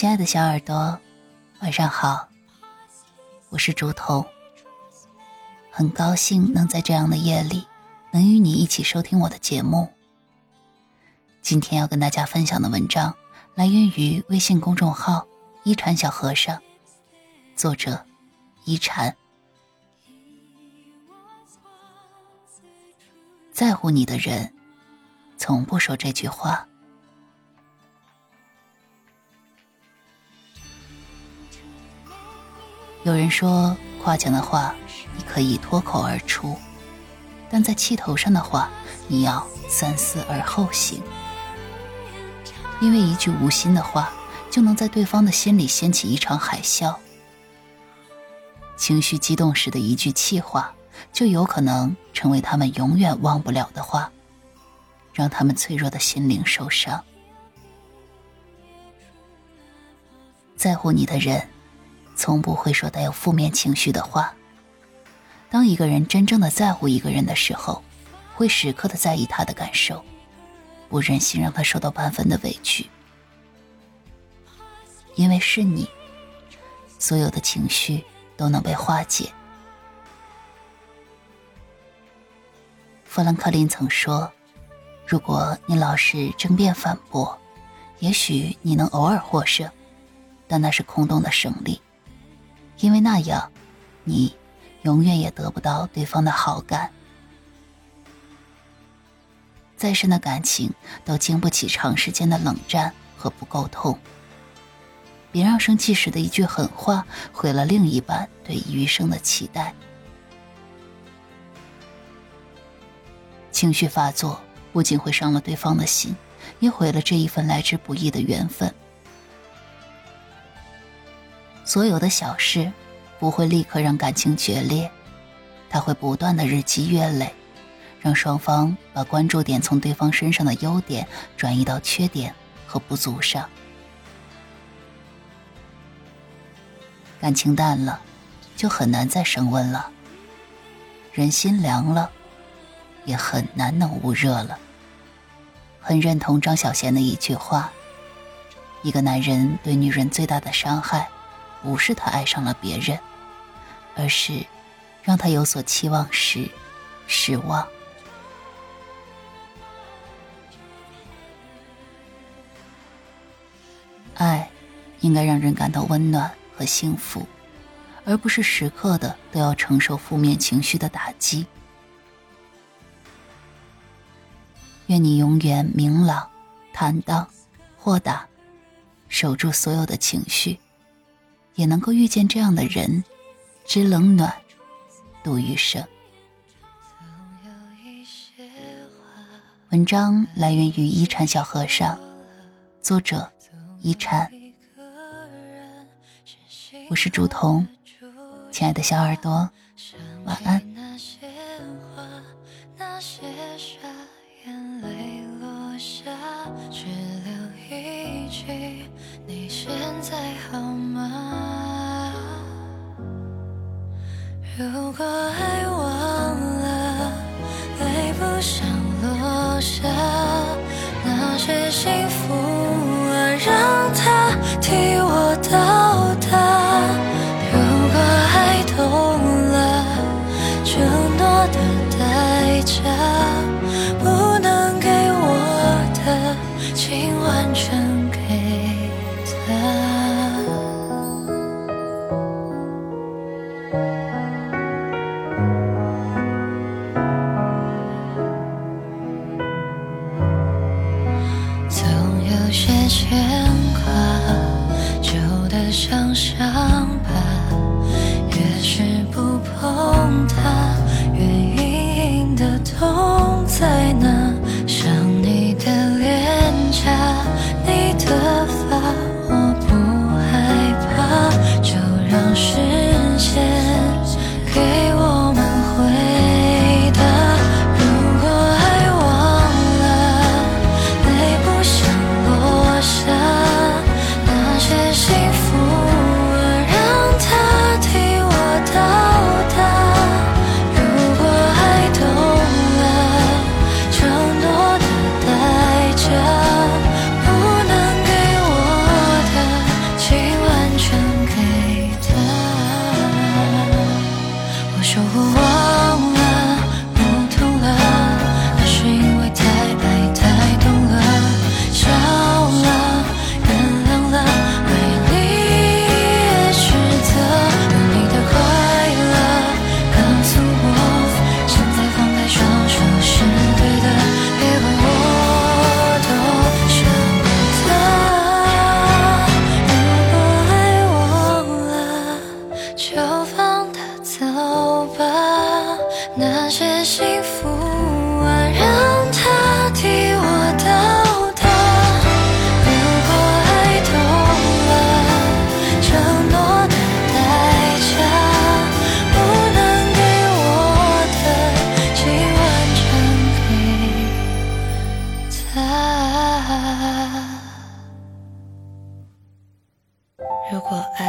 亲爱的小耳朵，晚上好，我是竹筒，很高兴能在这样的夜里，能与你一起收听我的节目。今天要跟大家分享的文章来源于微信公众号“一禅小和尚”，作者一禅。在乎你的人，从不说这句话。有人说，夸奖的话你可以脱口而出，但在气头上的话，你要三思而后行。因为一句无心的话，就能在对方的心里掀起一场海啸；情绪激动时的一句气话，就有可能成为他们永远忘不了的话，让他们脆弱的心灵受伤。在乎你的人。从不会说带有负面情绪的话。当一个人真正的在乎一个人的时候，会时刻的在意他的感受，不忍心让他受到半分的委屈。因为是你，所有的情绪都能被化解。富兰克林曾说：“如果你老是争辩反驳，也许你能偶尔获胜，但那是空洞的胜利。”因为那样，你永远也得不到对方的好感。再深的感情都经不起长时间的冷战和不沟通。别让生气时的一句狠话毁了另一半对余生的期待。情绪发作不仅会伤了对方的心，也毁了这一份来之不易的缘分。所有的小事不会立刻让感情决裂，它会不断的日积月累，让双方把关注点从对方身上的优点转移到缺点和不足上。感情淡了，就很难再升温了；人心凉了，也很难能捂热了。很认同张小娴的一句话：一个男人对女人最大的伤害。不是他爱上了别人，而是让他有所期望时失望。爱应该让人感到温暖和幸福，而不是时刻的都要承受负面情绪的打击。愿你永远明朗、坦荡、豁达，守住所有的情绪。也能够遇见这样的人，知冷暖，度余生。文章来源于一禅小和尚，作者一禅。我是竹童，亲爱的小耳朵，晚安。如果爱忘牵挂旧的像伤疤那些幸福啊让它替我到达如果爱懂了承诺的代价不能给我的。请完整给她如果爱